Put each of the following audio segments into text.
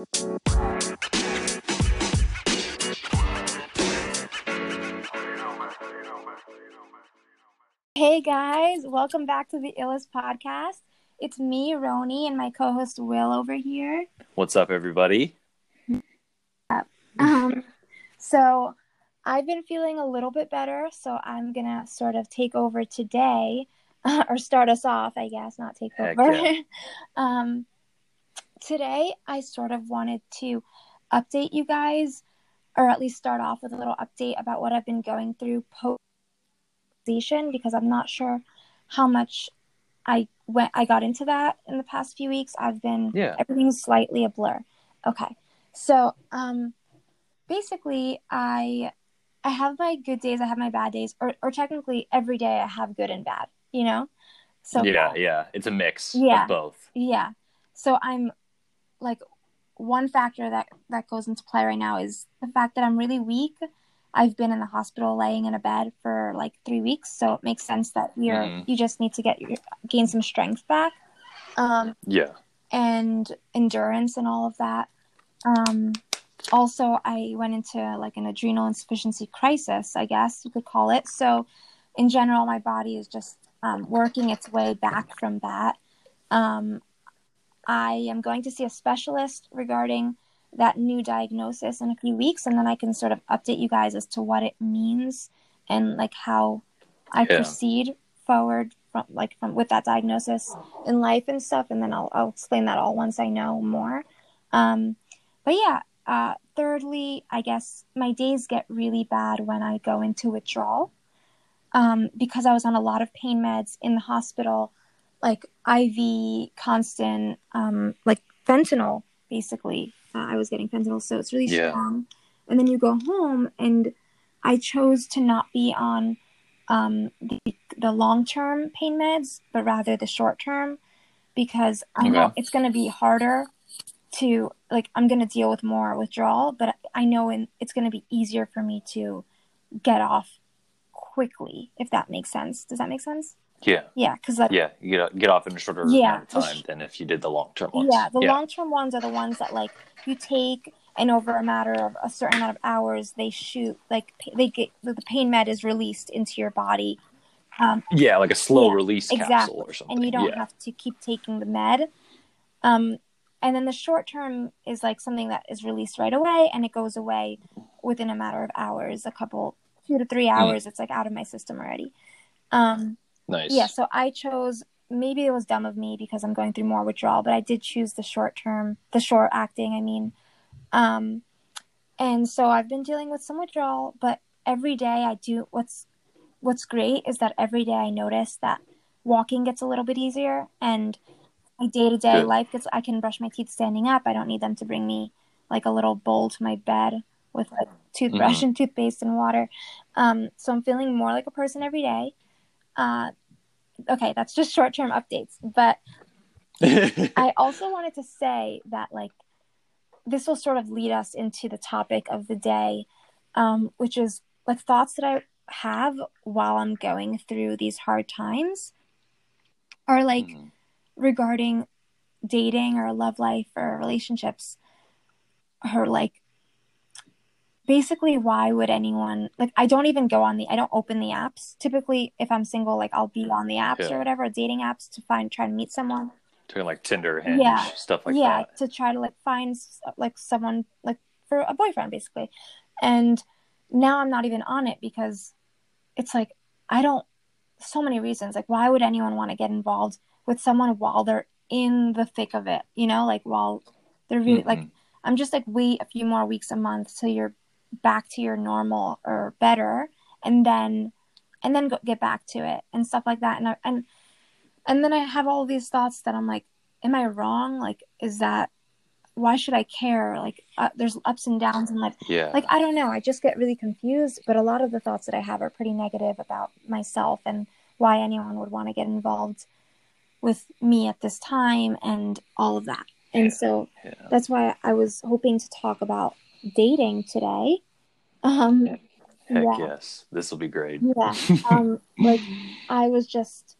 Hey guys, welcome back to the Illest podcast. It's me, Roni, and my co-host Will over here. What's up, everybody? Um, so I've been feeling a little bit better, so I'm gonna sort of take over today, or start us off, I guess, not take Heck over. yeah. um, today, I sort of wanted to update you guys, or at least start off with a little update about what I've been going through post because I'm not sure how much I went I got into that in the past few weeks. I've been Yeah. everything's slightly a blur. Okay. So, um basically I I have my good days, I have my bad days, or or technically every day I have good and bad, you know? So yeah, yeah. It's a mix Yeah. of both. yeah. So I'm like one factor that that goes into play right now is the fact that I'm really weak. I've been in the hospital laying in a bed for like 3 weeks, so it makes sense that you're Mhm. you just need to get your gain some strength back. Um Yeah. and endurance and all of that. Um, also, I went into like an adrenal insufficiency crisis, I guess you could call it. So, in general, my body is just um, working its way back from that. Um, I am going to see a specialist regarding that new diagnosis in a few weeks, and then I can sort of update you guys as to what it means and like how I Yeah. proceed forward from like from with that diagnosis in life and stuff, and then I'll I'll explain that all once I know more. Um, but yeah, uh, thirdly, I guess my days get really bad when I go into withdrawal um, because I was on a lot of pain meds in the hospital, like IV, constant, um, like fentanyl, basically. Uh, I was getting fentanyl, so it's really Yeah. strong. And then you go home, and I chose to not be on um, the, the long term pain meds, but rather the short term, because I know Okay. it's going to be harder to like. I'm going to deal with more withdrawal, but I know in, it's going to be easier for me to get off quickly, if that makes sense. Does that make sense? Yeah. Yeah, because like Yeah. You get, get off in a shorter Yeah, amount of time sh- than if you did the long term ones. yeah, the yeah. long term ones are the ones that like you take and over a matter of a certain amount of hours they shoot like they get the pain med is released into your body. Um, yeah, like a slow Yeah, release capsule exactly. or something. and you don't yeah. have to keep taking the med. Um, and then the short term is like something that is released right away and it goes away within a matter of hours, a couple, two to three hours. It's like out of my system already. Um, nice. yeah, so I chose. Maybe it was dumb of me because I'm going through more withdrawal, but I did choose the short term, the short acting. I mean, um, and so I've been dealing with some withdrawal, but every day I do. What's what's great is that every day I notice that walking gets a little bit easier, and my day to day life gets. I can brush my teeth standing up. I don't need them to bring me like a little bowl to my bed with like toothbrush and toothpaste and water. Um, so I'm feeling more like a person every day. Uh, okay, that's just short term updates. But I also wanted to say that, like, this will sort of lead us into the topic of the day, um, which is like thoughts that I have while I'm going through these hard times are like Mhm. regarding dating or love life or relationships or like basically why would anyone like i don't even go on the i don't open the apps typically if i'm single like i'll be on the apps Yeah. or whatever dating apps to find try to meet someone Talking like Tinder, Hinge, Yeah. stuff like yeah that. to try to like find like someone like for a boyfriend basically and now i'm not even on it because it's like i don't so many reasons like why would anyone want to get involved with someone while they're in the thick of it you know like while they're really like Mhm. i'm just like wait a few more weeks a month till you're back to your normal or better and then and then go, get back to it and stuff like that. And I, and and then i have all these thoughts that i'm like am i wrong? Like is that why should i care? Like uh, there's ups and downs in life yeah. like i don't know. I just get really confused but a lot of the thoughts that i have are pretty negative about myself and why anyone would want to get involved with me at this time and all of that. And so yeah. that's why i was hoping to talk about dating today um Heck yeah. yes. This will be great. yeah um like i was just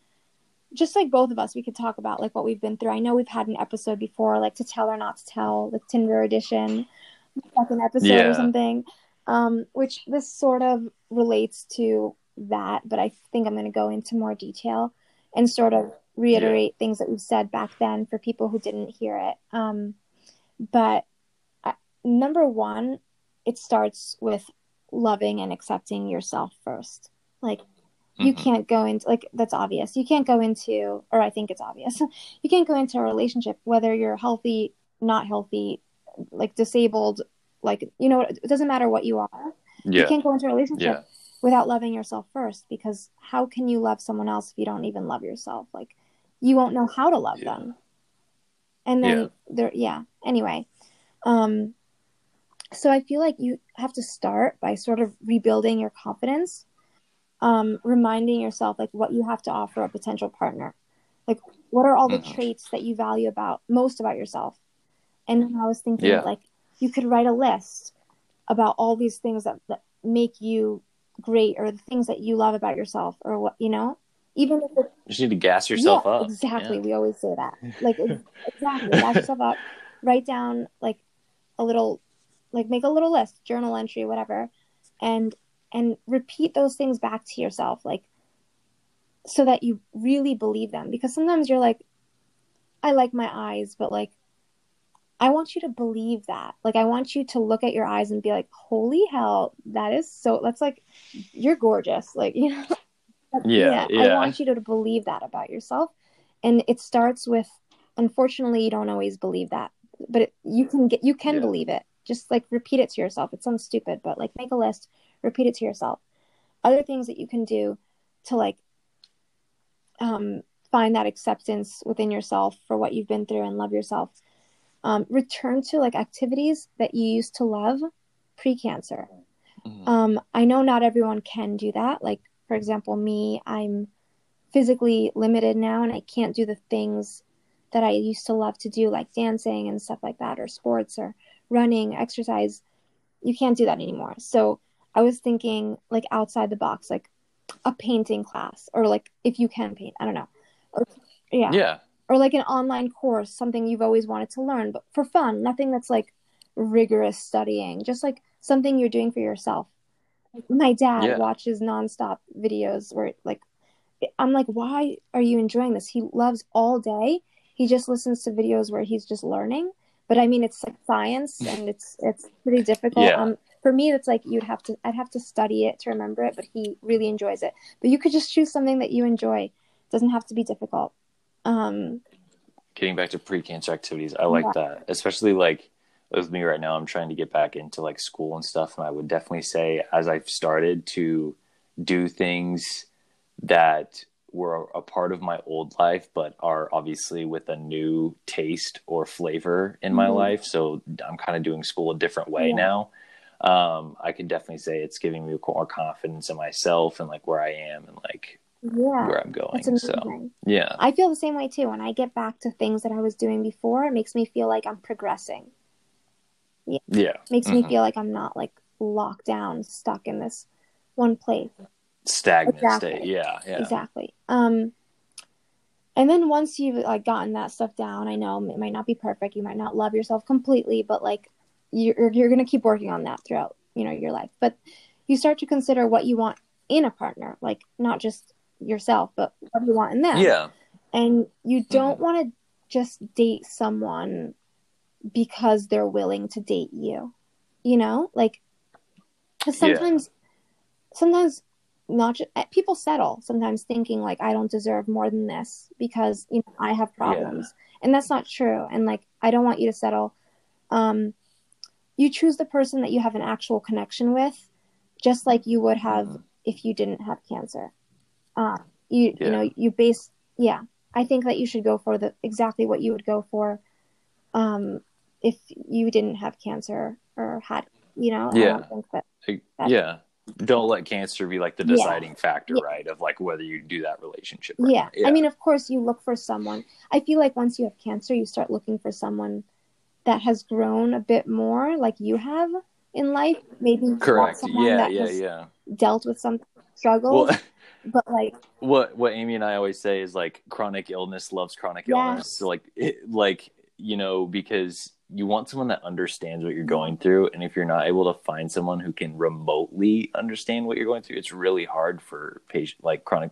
just like both of us, we could talk about like what we've been through. I know we've had an episode before, like to tell or not to tell, the Tinder edition, second episode Yeah. or something. Um, which this sort of relates to that, but I think I'm going to go into more detail and sort of reiterate things that we've said back then for people who didn't hear it. Um, but number one, it starts with loving and accepting yourself first. Like you Mhm. can't go into like that's obvious. You can't go into or I think it's obvious. you can't go into a relationship whether you're healthy, not healthy, like disabled, like you know, it doesn't matter what you are. You can't go into a relationship Yeah. without loving yourself first because how can you love someone else if you don't even love yourself? Like you won't know how to love Yeah. them. And then Yeah. there yeah, anyway. Um so I feel like you have to start by sort of rebuilding your confidence. Um reminding yourself like what you have to offer a potential partner. Like what are all the Mhm. traits that you value about most about yourself? And I was thinking Yeah. like you could write a list about all these things that, that make you great or the things that you love about yourself or what you know even if it's You just need to gas yourself yeah, up. exactly Yeah. we always say that like exactly gas yourself up write down like a little like make a little list journal entry whatever and and repeat those things back to yourself like so that you really believe them because sometimes you're like i like my eyes but like i want you to believe that like i want you to look at your eyes and be like holy hell that is so that's like you're gorgeous like you know Yeah, I yeah. want you to believe that about yourself. And it starts with unfortunately you don't always believe that. But it, you can get you can Yeah. believe it. Just like repeat it to yourself. It sounds stupid, but like make a list, repeat it to yourself. Other things that you can do to like um find that acceptance within yourself for what you've been through and love yourself. Um, return to like activities that you used to love pre-cancer. Mhm. Um, I know not everyone can do that. Like, for example, me, I'm physically limited now and I can't do the things that I used to love to do, like dancing and stuff like that, or sports or running, exercise. You can't do that anymore. So I was thinking, like, outside the box, like a painting class, or like if you can paint, I don't know. Or, yeah. yeah. Or like an online course, something you've always wanted to learn, but for fun, nothing that's like rigorous studying, just like something you're doing for yourself. My dad Yeah. watches nonstop videos where like I'm like, why are you enjoying this? He loves all day. He just listens to videos where he's just learning. But I mean, it's like science, and it's it's pretty difficult. Yeah. Um, for me, it's like you'd have to I'd have to study it to remember it. But he really enjoys it. But you could just choose something that you enjoy. It doesn't have to be difficult. Um, Getting back to pre-cancer activities, I like Yeah. that. Especially like with me right now, I'm trying to get back into like school and stuff, and I would definitely say as I've started to do things that were a part of my old life, but are obviously with a new taste or flavor in my Mhm. life. So I'm kind of doing school a different way Yeah. now. Um, I can definitely say it's giving me more confidence in myself and like where I am and like yeah, where I'm going. So yeah, I feel the same way too. When I get back to things that I was doing before, it makes me feel like I'm progressing. yeah, yeah. makes me Mhm. feel like I'm not like locked down, stuck in this one place. Stagnant Exactly. state. Yeah, yeah, Exactly. Um, and then once you've like gotten that stuff down, I know it might not be perfect. You might not love yourself completely, but like you're you're gonna keep working on that throughout you know your life. But you start to consider what you want in a partner, like not just yourself, but what you want in them. yeah, and you don't want to just date someone because they're willing to date you you know like 'cause Yeah. sometimes sometimes not just people settle sometimes thinking like i don't deserve more than this because you know i have problems and that's not true and like i don't want you to settle um you choose the person that you have an actual connection with just like you would have Mhm. if you didn't have cancer um you Yeah. you know you base yeah i think that you should go for the exactly what you would go for um if you didn't have cancer or had you know i Yeah. don't think that Like, yeah. Don't let cancer be like the Yeah. deciding factor, Yeah. right? Of like whether you do that relationship. Right? yeah. i mean of course you look for someone i feel like once you have cancer you start looking for someone that has grown a bit more like you have in life maybe correct. Yeah, yeah, yeah. dealt with some struggles Well, but like what what Amy and I always say is like chronic illness loves chronic Yes. illness. So like it, like you know because you want someone that understands what you're going through, and if you're not able to find someone who can remotely understand what you're going through, it's really hard for patient like chronic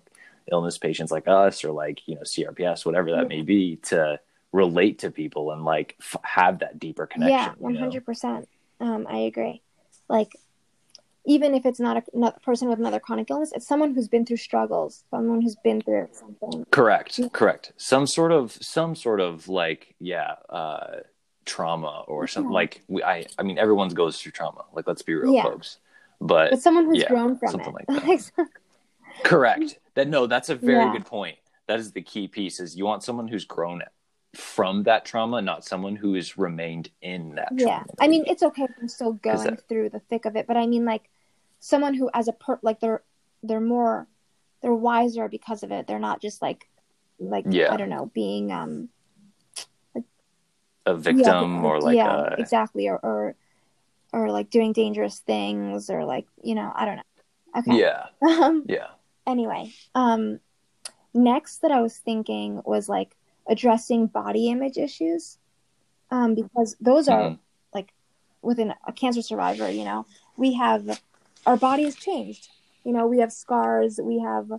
illness patients like us or like you know CRPS, whatever that may be, to relate to people and like f- have that deeper connection. yeah, you know? Um, I agree. Like, even if it's not a, not a person with another chronic illness, it's someone who's been through struggles, someone who's been through something. Correct, correct. Some sort of some sort of like yeah, uh trauma or something Yeah. like we I I mean everyone's goes through trauma. Like let's be real Yeah. folks. But But someone who's yeah, grown from something it. like that. correct. That no, that's a very good point. That is the key piece is you want someone who's grown from that trauma, not someone who has remained in that yeah. I mean, it's okay if I'm still going that- through the thick of it, but I mean, like, someone who, as a per, like, they're they're more, they're wiser because of it. They're not just like, like Yeah. I don't know, being um a victim yeah, or like yeah, a exactly, or, or or like doing dangerous things, or like you know, I don't know. Okay. yeah, Um, yeah. anyway, um, next that I was thinking was like addressing body image issues, um, because those are Mhm. like within a cancer survivor. You know, we have our body has changed. You know, we have scars, we have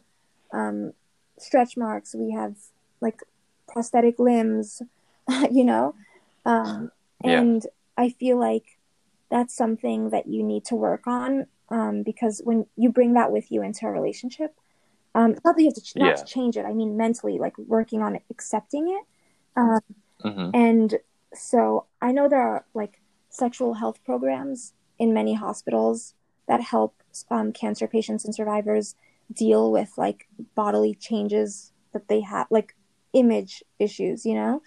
um, stretch marks, we have like prosthetic limbs. you know, um, Yeah. and I feel like that's something that you need to work on um, because when you bring that with you into a relationship, um, it's not that you have to ch- not Yeah. to change it. I mean, mentally, like working on it, accepting it. Um, Mhm. and so I know there are like sexual health programs in many hospitals that help um, cancer patients and survivors deal with like bodily changes that they have, like image issues, you know?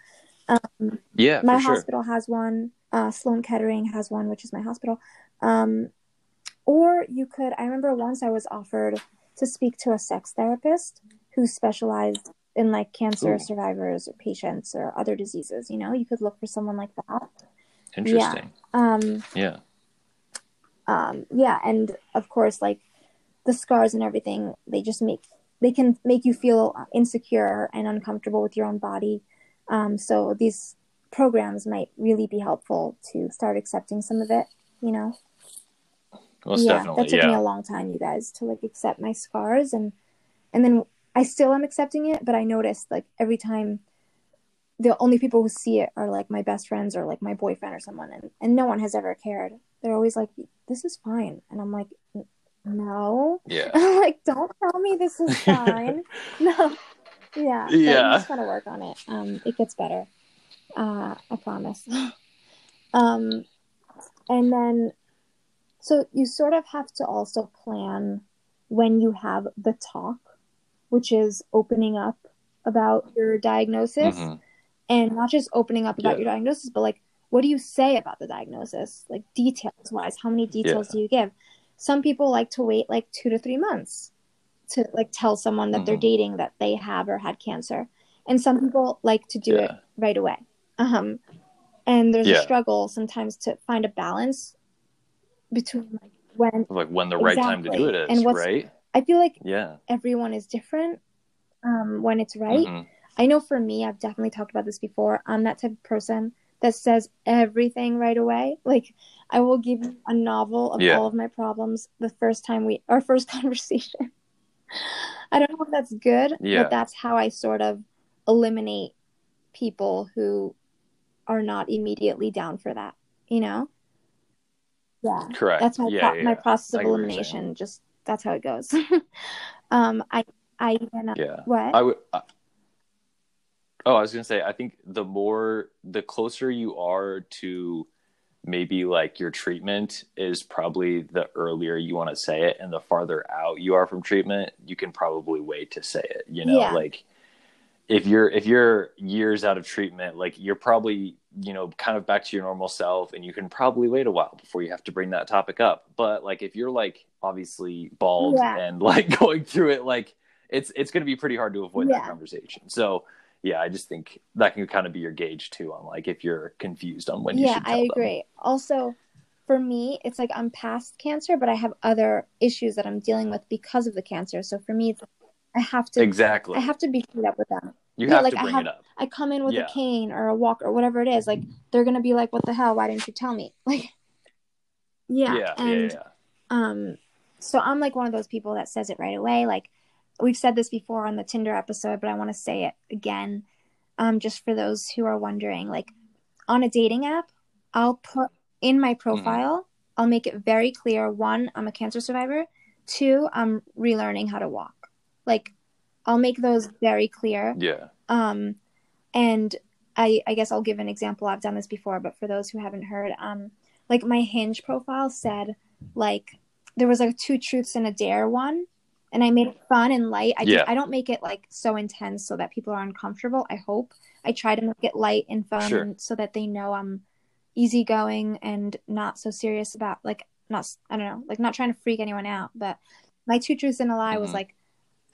Yeah, my for sure. hospital has one. Uh, Sloan Kettering has one, which is my hospital. Um, or you could, I remember once I was offered to speak to a sex therapist who specialized in like cancer Ooh. survivors or patients or other diseases. You know, you could look for someone like that. Interesting. Um, Yeah. um, yeah, and of course, like the scars and everything, they just make they can make you feel insecure and uncomfortable with your own body. Um, so these programs might really be helpful to start accepting some of it. You know, Most yeah, definitely. that took me a long time, you guys, to like accept my scars, and and then I still am accepting it, but I noticed like every time. The only people who see it are like my best friends or like my boyfriend or someone, and, and no one has ever cared. They're always like, "This is fine," and I'm like, "No, Yeah. I'm like, don't tell me this is fine. no. Yeah. So Yeah. you just gotta work on it. Um, it gets better. Uh, I promise. um, and then, so you sort of have to also plan when you have the talk, which is opening up about your diagnosis Mhm. and not just opening up about Yeah. your diagnosis, but like, what do you say about the diagnosis? Like details wise, how many details do you give? Some people like to wait like two to three months to like tell someone that they're Mhm. dating that they have or had cancer, and some people like to do it right away. Um, and there's Yeah. a struggle sometimes to find a balance between like when Like when the right time to do it is And what's- right? I feel like Yeah. everyone is different um, when it's right. Mhm. I know for me, I've definitely talked about this before. I'm that type of person that says everything right away. Like, I will give you a novel of Yeah. all of my problems the first time we, our first conversation. I don't know if that's good, Yeah. but that's how I sort of eliminate people who are not immediately down for that, you know? Yeah. Correct. That's my yeah, pro- yeah, my process of get what you're elimination. Just that's how it goes. um, I I even uh, Yeah. what? I would. I, oh, I was gonna say. I think the more, the closer you are to maybe like your treatment is probably the earlier you want to say it, and the farther out you are from treatment, you can probably wait to say it. You know, Yeah. like if you're if you're years out of treatment, like you're probably you know kind of back to your normal self, and you can probably wait a while before you have to bring that topic up. But like if you're like obviously bald Yeah. and like going through it, like it's it's going to be pretty hard to avoid Yeah. that conversation. So yeah, I just think that can kind of be your gauge too on like if you're confused on when you yeah i them. agree also for me, it's like I'm past cancer, but I have other issues that I'm dealing with because of the cancer. So for me, it's I have to exactly. I have to be straight up with them. you yeah, have like, to I bring have- it up. I come in with Yeah. a cane or a walk or whatever it is, like they're gonna be like, "What the hell? Why didn't you tell me?" Like, yeah, Yeah, yeah, and yeah. um, so I'm like one of those people that says it right away. Like we've said this before on the Tinder episode, but I want to say it again, um, just for those who are wondering. Like on a dating app, I'll put in my profile, I'll make it very clear: one, I'm a cancer survivor; two, I'm relearning how to walk. Like I'll make those very clear. Yeah. Um, and I, I guess I'll give an example. I've done this before, but for those who haven't heard, um, like my Hinge profile said, like there was like two truths and a dare one, and I made it fun and light. I Yeah. do, I don't make it like so intense so that people are uncomfortable. I hope I try to make it light and fun Sure. and so that they know I'm easygoing and not so serious about like not I don't know like not trying to freak anyone out. But my two truths and a lie was Mhm. like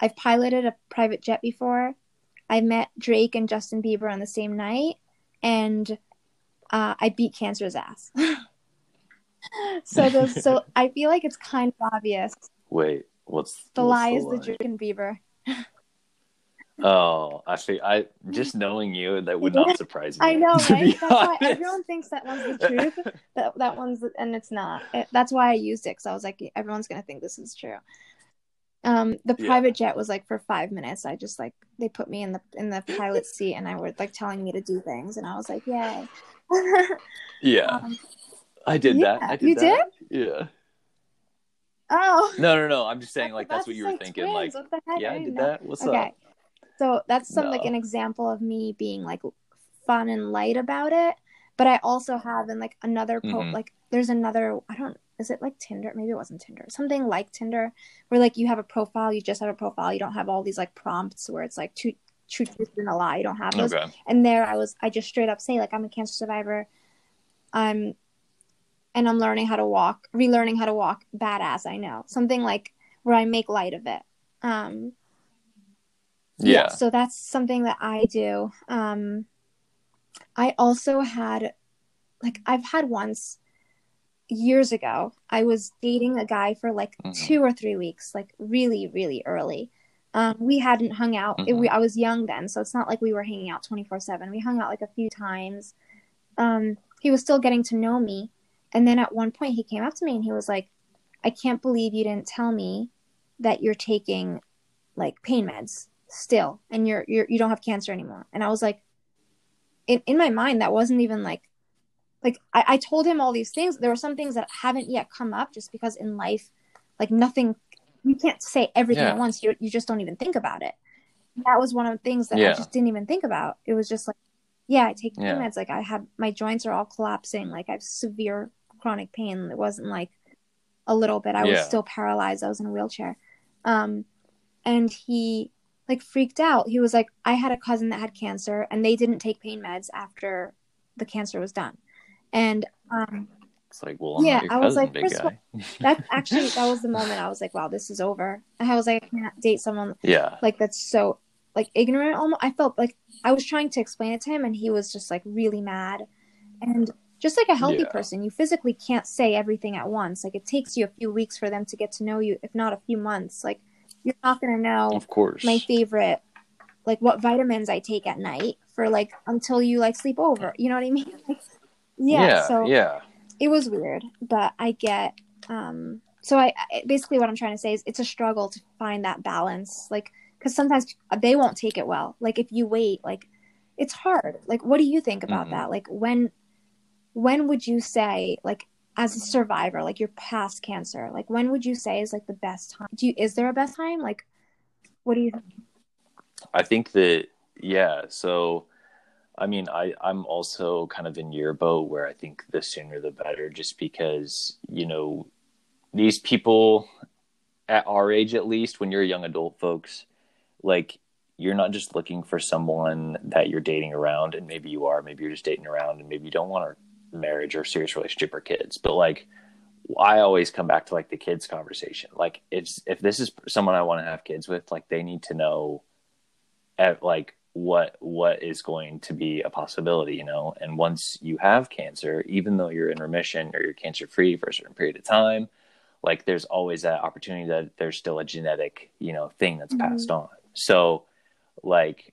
I've piloted a private jet before. I met Drake and Justin Bieber on the same night, and uh, I beat cancer's ass. so those, so I feel like it's kind of obvious. Wait, what's The what's lie is the lie? Drake and Bieber. Oh, I see. I just knowing you, that would not surprise me. I know, right? That's why everyone thinks that one's the truth. That that one's, and it's not. It, that's why I used it because I was like, everyone's gonna think this is true. Um, the Yeah. private jet was like for five minutes. I just like they put me in the in the pilot seat and I were like telling me to do things, and I was like, yay. Yeah, um, I did that. yeah, I did you that. Yeah. Oh, No, no, no. I'm just saying, like that's what you were say thinking. twins. Like, what the heck? yeah, I didn't know. that. What's up? okay. up? So that's some like an example of me being like fun and light about it. But I also have in like another pro Mhm. like there's another I don't is it like Tinder? Maybe it wasn't Tinder. Something like Tinder where like you have a profile, you just have a profile, you don't have all these like prompts where it's like two true truth and a lie. You don't have those. Okay. And there I was I just straight up say like I'm a cancer survivor. I'm and I'm learning how to walk, relearning how to walk badass, I know. Something like where I make light of it. Um Yeah. so that's something that I do. Um, I also had, like, I've had once years ago, I was dating a guy for like Mhm. two or three weeks, like really, really early. Um, we hadn't hung out. It, Mhm. we, I was young then, so it's not like we were hanging out 24 7. We hung out like a few times. Um, he was still getting to know me. And then at one point, he came up to me and he was like, I can't believe you didn't tell me that you're taking like pain meds still and you're, you're you don't have cancer anymore. And i was like in, in my mind that wasn't even like like I, I told him all these things. There were some things that haven't yet come up just because in life like nothing you can't say everything Yeah. at once. You, you just don't even think about it. That was one of the things that Yeah. i just didn't even think about. It was just like yeah i take pain Yeah. meds. Like i have my joints are all collapsing. Like i have severe chronic pain it wasn't like a little bit i was still paralyzed i was in a wheelchair um and he like freaked out. He was like, I had a cousin that had cancer and they didn't take pain meds after the cancer was done. And um, It's like, well, I'm Yeah, I was like, first all- guy. that actually, that was the moment I was like, wow, this is over. And I was like, I can't date someone yeah. like that's so like ignorant almost. I felt like I was trying to explain it to him and he was just like really mad. And just like a healthy Yeah. person, you physically can't say everything at once. Like it takes you a few weeks for them to get to know you, if not a few months. Like you're not going to know Of course. my favorite like what vitamins I take at night for like until you like sleep over. You know what I mean? Like, yeah, yeah. So yeah. it was weird, but I get um so I, I basically what I'm trying to say is it's a struggle to find that balance like cuz sometimes they won't take it well. Like if you wait like it's hard. Like what do you think about Mhm. that? Like when when would you say like as a survivor like you're past cancer like when would you say is like the best time do you is there a best time like what do you think I think that yeah. So, I mean, I I'm also kind of in your boat where I think the sooner the better, just because you know these people at our age, at least, when you're young adult folks, like you're not just looking for someone that you're dating around, and maybe you are, maybe you're just dating around, and maybe you don't want a marriage or serious relationship or kids, but like. I always come back to like the kids conversation. Like it's if this is someone I want to have kids with, like they need to know at like what what is going to be a possibility you know and once you have cancer even though you're in remission or you're cancer free for a certain period of time like there's always that opportunity that there's still a genetic you know thing that's Mhm. passed on so like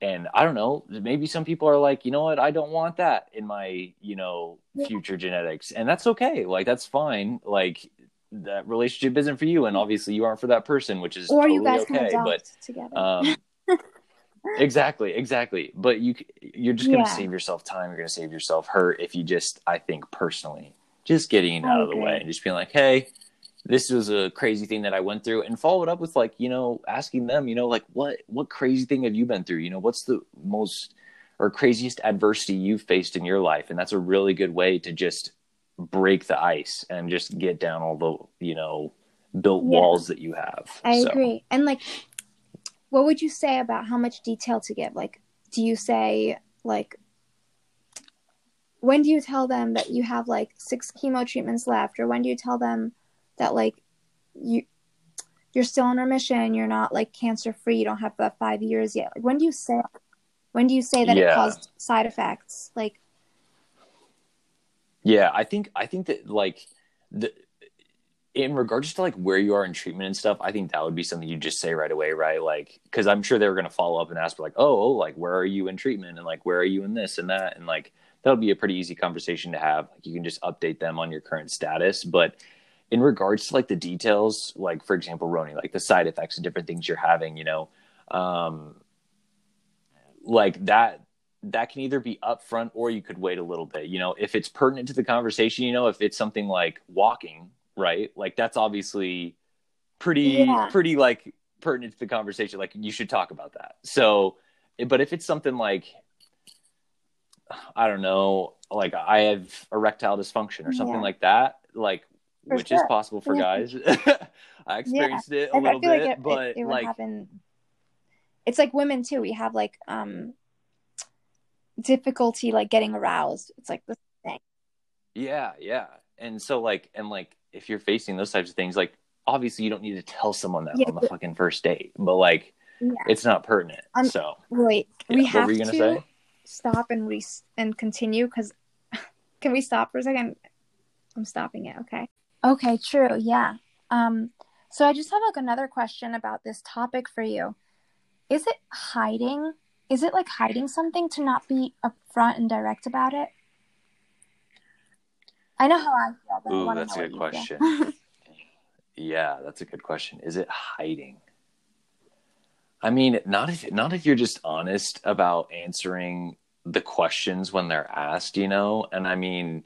and i don't know maybe some people are like you know what i don't want that in my you know Yeah. future genetics and that's okay like that's fine like that relationship isn't for you and obviously you aren't for that person which is or totally you guys can okay adopt but together. um exactly exactly but you you're just going to Yeah. save yourself time you're going to save yourself hurt if you just i think personally just getting out of the way and just being like hey this was a crazy thing that i went through and followed up with like you know asking them you know like what what crazy thing have you been through you know what's the most or craziest adversity you've faced in your life and that's a really good way to just break the ice and just get down all the you know built Yeah. walls that you have I So- agree. And like, what would you say about how much detail to give? Like, do you say like, when do you tell them that you have like six chemo treatments left, or when do you tell them that like you you're still in remission, you're not like cancer free, you don't have the five years yet? Like, when do you say when do you say that Yeah. it caused side effects? Like, Yeah, I think I think that like the in regards to like where you are in treatment and stuff, I think that would be something you just say right away, right? Like because I'm sure they were going to follow up and ask like, oh, oh, like where are you in treatment and like where are you in this and that and like that would be a pretty easy conversation to have. Like you can just update them on your current status, but in regards to like the details, like for example, Roni, like the side effects and different things you're having, you know, um, like that that can either be upfront or you could wait a little bit. You know, if it's pertinent to the conversation, you know, if it's something like walking, right? Like that's obviously pretty Yeah. pretty like pertinent to the conversation. Like you should talk about that. So, but if it's something like I don't know, like I have erectile dysfunction or something Yeah. like that, like For which is possible for Yeah. guys. I experienced it a I little bit, like it, but it, it would like happen. It's like women too. We have like um difficulty like getting aroused. It's like the thing. Yeah, yeah. And so like and like if you're facing those types of things, like obviously you don't need to tell someone that Yeah, on the but- fucking first date. But like Yeah. it's not pertinent. Um, so Wait, yeah. we what have were you gonna to say? stop and re and continue because can we stop for a second? I'm stopping it. Okay. Okay. True. Yeah. Um. So I just have like another question about this topic for you. Is it hiding? Is it like hiding something to not be upfront and direct about it? I know how I feel, but Ooh, to that's a good question. Yeah, that's a good question. Is it hiding? I mean, not if not if you're just honest about answering the questions when they're asked, you know? And I mean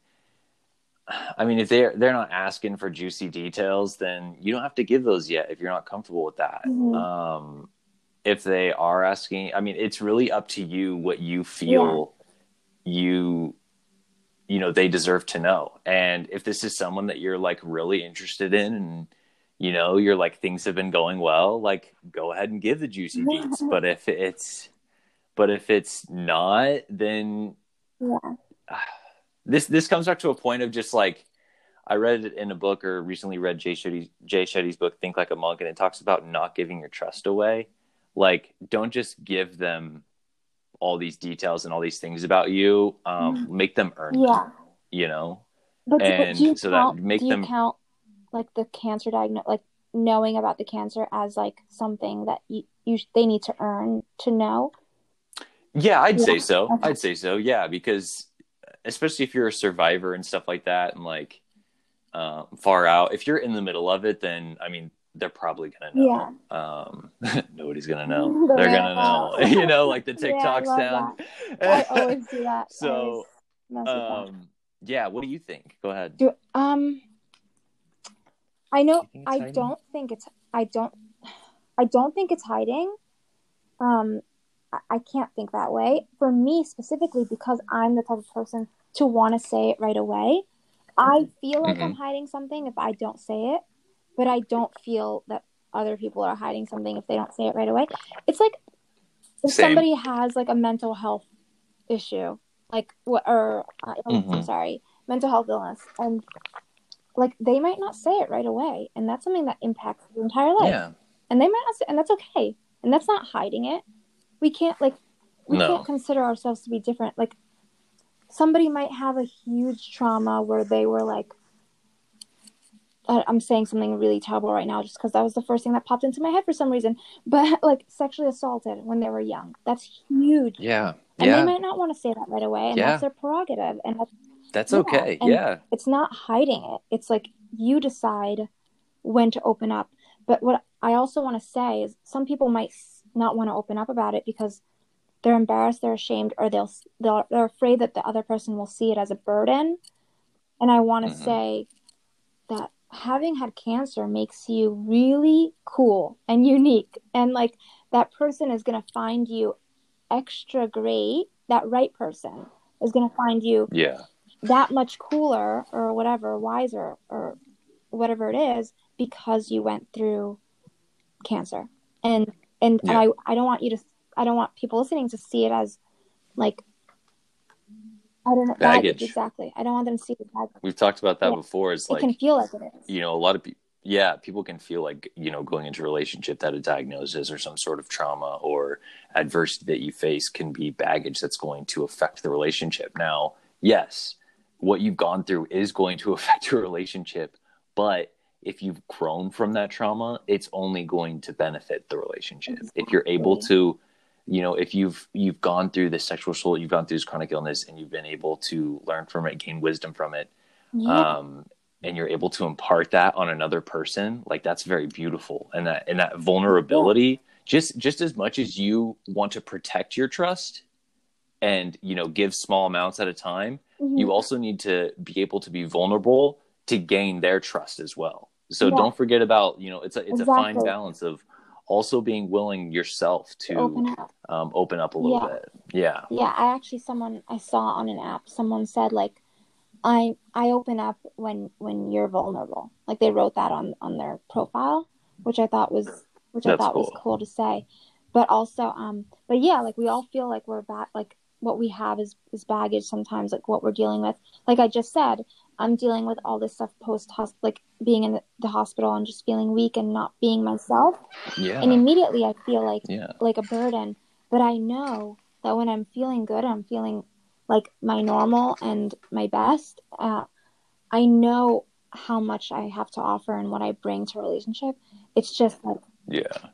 I mean if they're they're not asking for juicy details, then you don't have to give those yet if you're not comfortable with that. Mhm. Um if they are asking, I mean, it's really up to you what you feel you you know they deserve to know. And if this is someone that you're like really interested in and you know you're like things have been going well like go ahead and give the juicy deets but if it's but if it's not then yeah. this this comes back to a point of just like I read it in a book or recently read Jay Shetty's Jay Shetty's book Think Like a Monk and it talks about not giving your trust away. Like don't just give them all these details and all these things about you. Um, make them earn. Yeah. them, you know. But And you so that count, make do you them- count like the cancer diagnosis, like knowing about the cancer as like something that you, you they need to earn to know? Yeah, I'd Yeah. say so. Okay. I'd say so. Yeah, because especially if you're a survivor and stuff like that, and like um, far out, if you're in the middle of it, then I mean, they're probably gonna know. Um, nobody's gonna know. The they're gonna know. you know, like the Yeah, I TikTok love sound. I always do that. So, always mess with that. um, yeah. What do you think? Go ahead. Do um I know Do you think it's I hiding? don't think it's I don't I don't think it's hiding. Um I, I can't think that way. For me specifically because I'm the type of person to want to say it right away. I feel like I'm hiding something if I don't say it, but I don't feel that other people are hiding something if they don't say it right away. It's like if Same. somebody has like a mental health issue, like what or uh, illness, I'm sorry, mental health illness, and like they might not say it right away, and that's something that impacts your entire life. Yeah. And they might not say, and that's okay, and that's not hiding it. We can't like we No. can't consider ourselves to be different. Like somebody might have a huge trauma where they were like I'm saying something really terrible right now just because that was the first thing that popped into my head for some reason. But like sexually assaulted when they were young. That's huge. Yeah. And yeah. they might not want to say that right away, and Yeah. that's their prerogative. And that's, That's yeah, okay. and- Yeah. it's not hiding it. It's like you decide when to open up. But what I also want to say is some people might not want to open up about it because they're embarrassed, they're ashamed, or they'll they're, they're afraid that the other person will see it as a burden. And I want to Mhm. say that having had cancer makes you really cool and unique and like that person is going to find you extra great that right person is going to find you Yeah. that much cooler or whatever, wiser or whatever it is because you went through cancer. And and, Yeah. and I I don't want you to I don't want people listening to see it as like I don't know Baggage. exactly. I don't want them to see it as baggage. We've talked about that Yeah. before. It's it like can feel like it is. you know, a lot of people, yeah, people can feel like, you know, going into a relationship that a diagnosis or some sort of trauma or adversity that you face can be baggage that's going to affect the relationship. Now, yes, what you've gone through is going to affect your relationship, but if you've grown from that trauma, it's only going to benefit the relationship. If you're able to, you know, if you've you've gone through this sexual assault, you've gone through this chronic illness, and you've been able to learn from it, gain wisdom from it, Yeah. um, and you're able to impart that on another person like that's very beautiful and that and that vulnerability just just as much as you want to protect your trust and you know give small amounts at a time Mhm. you also need to be able to be vulnerable to gain their trust as well so Yeah. don't forget about you know it's a it's a fine balance of also being willing yourself to open up. um, open up a little Yeah. bit yeah Yeah, I actually someone I saw on an app. Someone said like, I I open up when when you're vulnerable. Like they wrote that on on their profile, which I thought was which I That's thought was cool. cool to say. But also, um, but yeah, like we all feel like we're back. Like what we have is is baggage sometimes. Like what we're dealing with. Like I just said, I'm dealing with all this stuff post hospital, like being in the, hospital and just feeling weak and not being myself. yeah And immediately I feel like yeah like a burden. But I know that when I'm feeling good, I'm feeling like my normal and my best. Uh, I know how much I have to offer and what I bring to a relationship. It's just like yeah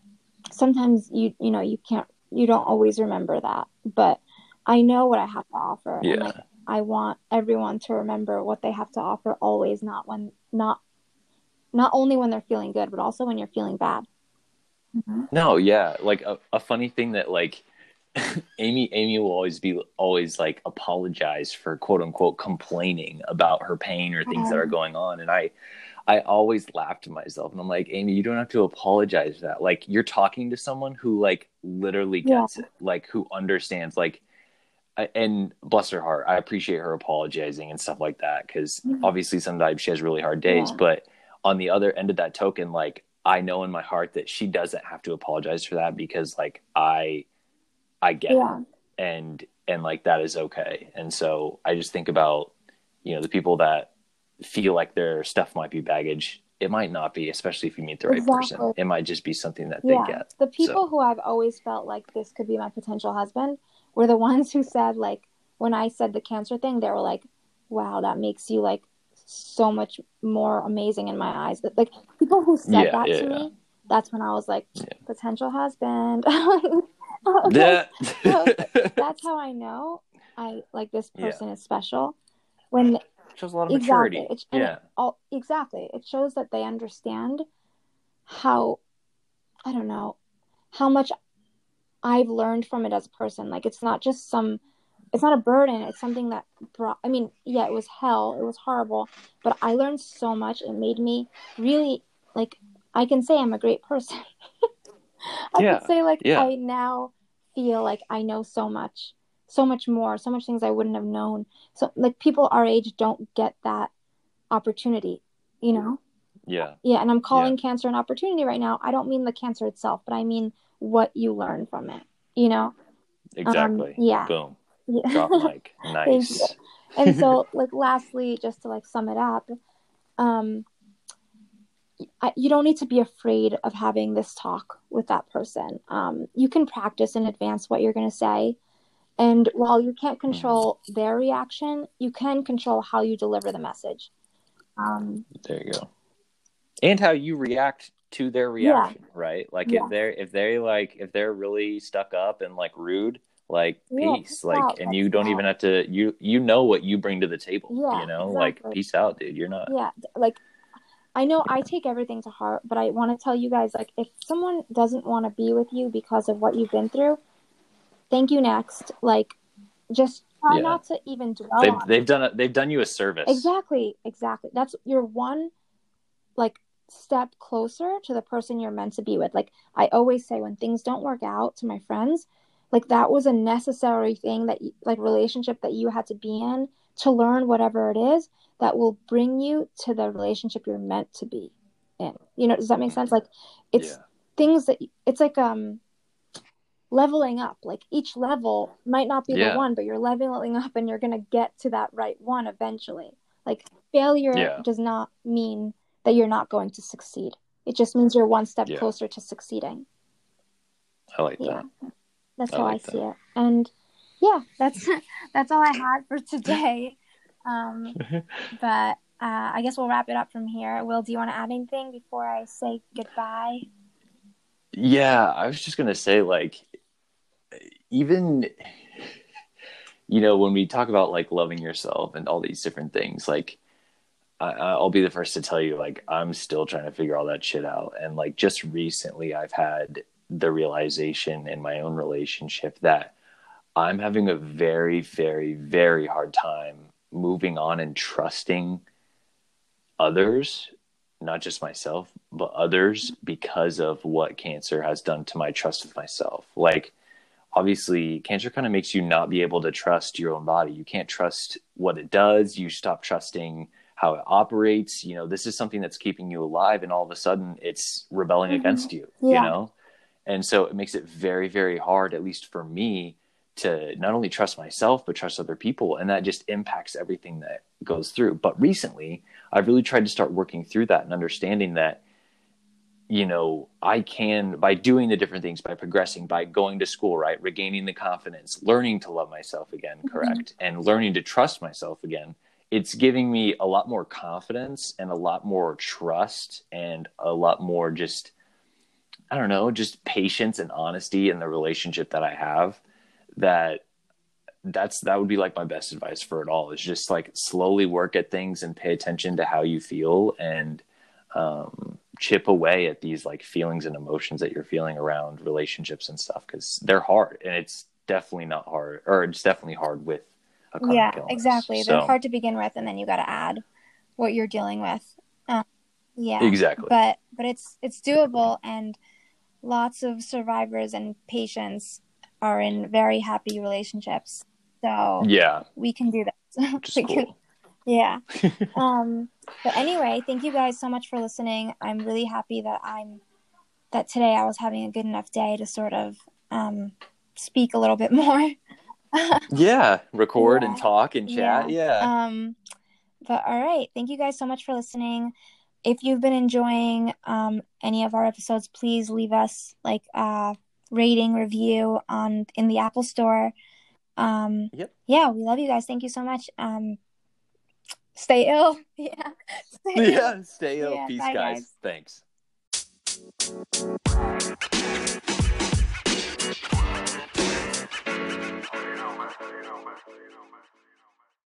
sometimes you you know you can't you don't always remember that, but I know what I have to offer. And yeah like I want everyone to remember what they have to offer always, not when not not only when they're feeling good, but also when you're feeling bad. Mm-hmm. No, yeah, like a, a funny thing that like Amy Amy will always be always like apologize for quote unquote complaining about her pain or things that are going on and I I always laugh to myself and I'm like Amy you don't have to apologize for that like you're talking to someone who like literally Yeah. gets it like who understands like I- and bless her heart I appreciate her apologizing and stuff like that cuz Mhm. obviously sometimes she has really hard days Yeah. but on the other end of that token like I know in my heart that she doesn't have to apologize for that because like I I get Yeah. it and and like that is okay. And so I just think about you know the people that feel like their stuff might be baggage. It might not be, especially if you meet the right person. It might just be something that Yeah. they get. The people So- who I've always felt like this could be my potential husband were the ones who said like when I said the cancer thing, they were like, "Wow, that makes you like so much more amazing in my eyes." But like people who said Yeah, that yeah, to me, that's when I was like, Yeah. potential husband. Like, Yeah. that's how I know I like this person is special. When shows a lot of exactly, maturity. and yeah. it, all, exactly, it shows that they understand how I don't know how much I've learned from it as a person. Like it's not just some, it's not a burden. It's something that brought. I mean, yeah, it was hell. It was horrible, but I learned so much. It made me really like. I can say I'm a great person. I Yeah, can say like yeah. I now feel like I know so much, so much more, so much things I wouldn't have known. So like people our age don't get that opportunity, you know. Yeah. Yeah, and I'm calling cancer an opportunity right now. I don't mean the cancer itself, but I mean what you learn from it. You know? Exactly. Um, yeah. Boom. Yeah. Drop mic. Nice. and so, like, lastly, just to like sum it up, um, I, you don't need to be afraid of having this talk with that person. Um, you can practice in advance what you're going to say. And while you can't control their reaction, you can control how you deliver the message. Um, there you go. And how you react to their reaction, yeah. right? Like yeah. if they're if they like if they're really stuck up and like rude, like yeah, peace, like out. and That's you don't out. even have to you you know what you bring to the table. Yeah, you know, exactly. like peace out, dude. You're not. Yeah, like I know I take everything to heart, but I want to tell you guys like if someone doesn't want to be with you because of what you've been through, thank you next. Like just try yeah. not to even dwell they've, on they've done a, they've done you a service. Exactly, exactly. That's your one like step closer to the person you're meant to be with. Like I always say when things don't work out to my friends, like that was a necessary thing that like relationship that you had to be in to learn whatever it is that will bring you to the relationship you're meant to be in. You know, does that make sense? Like it's yeah. things that it's like um leveling up. Like each level might not be yeah. the one, but you're leveling up and you're going to get to that right one eventually. Like failure yeah. does not mean that you're not going to succeed. It just means you're one step closer to succeeding. I like that. That's I how like I see that. it. And yeah, that's that's all I had for today. Um, but uh, I guess we'll wrap it up from here. Will, do you want to add anything before I say goodbye? Yeah, I was just gonna say, like, even you know, when we talk about like loving yourself and all these different things, like, I, will be the first to tell you, like, I'm still trying to figure all that shit out. And like, just recently, I've had the realization in my own relationship that I'm having a very, very, very hard time moving on and trusting others, not just myself, but others because of what cancer has done to my trust of myself. Like, obviously, cancer kind of makes you not be able to trust your own body. You can't trust what it does. You stop trusting how it operates. You know, this is something that's keeping you alive, and all of a sudden it's rebelling mm-hmm. against you, yeah. you know? And so it makes it very, very hard, at least for me, to not only trust myself but trust other people and that just impacts everything that goes through but recently i've really tried to start working through that and understanding that you know i can by doing the different things by progressing by going to school right regaining the confidence learning to love myself again mm-hmm. correct mm-hmm. and learning to trust myself again it's giving me a lot more confidence and a lot more trust and a lot more just i don't know just patience and honesty in the relationship that i have that that's that would be like my best advice for it all. Is just like slowly work at things and pay attention to how you feel and um, chip away at these like feelings and emotions that you're feeling around relationships and stuff because they're hard and it's definitely not hard or it's definitely hard with yeah illness. exactly so, they're hard to begin with and then you got to add what you're dealing with um, yeah exactly but but it's it's doable and lots of survivors and patients are in very happy relationships. So yeah, we can do that. cool. yeah. um, but anyway, thank you guys so much for listening. I'm really happy that I'm that today I was having a good enough day to sort of um, speak a little bit more. Yeah, record yeah. and talk and chat. Yeah. yeah. Um, but all right, thank you guys so much for listening. If you've been enjoying um, any of our episodes, please leave us like uh, rating, review on in the Apple Store. Um, yep. Yeah, we love you guys. Thank you so much. Um, stay ill. Yeah. Stay yeah. Ill. Stay ill. Yeah, Peace, guys. guys. Thanks. you know.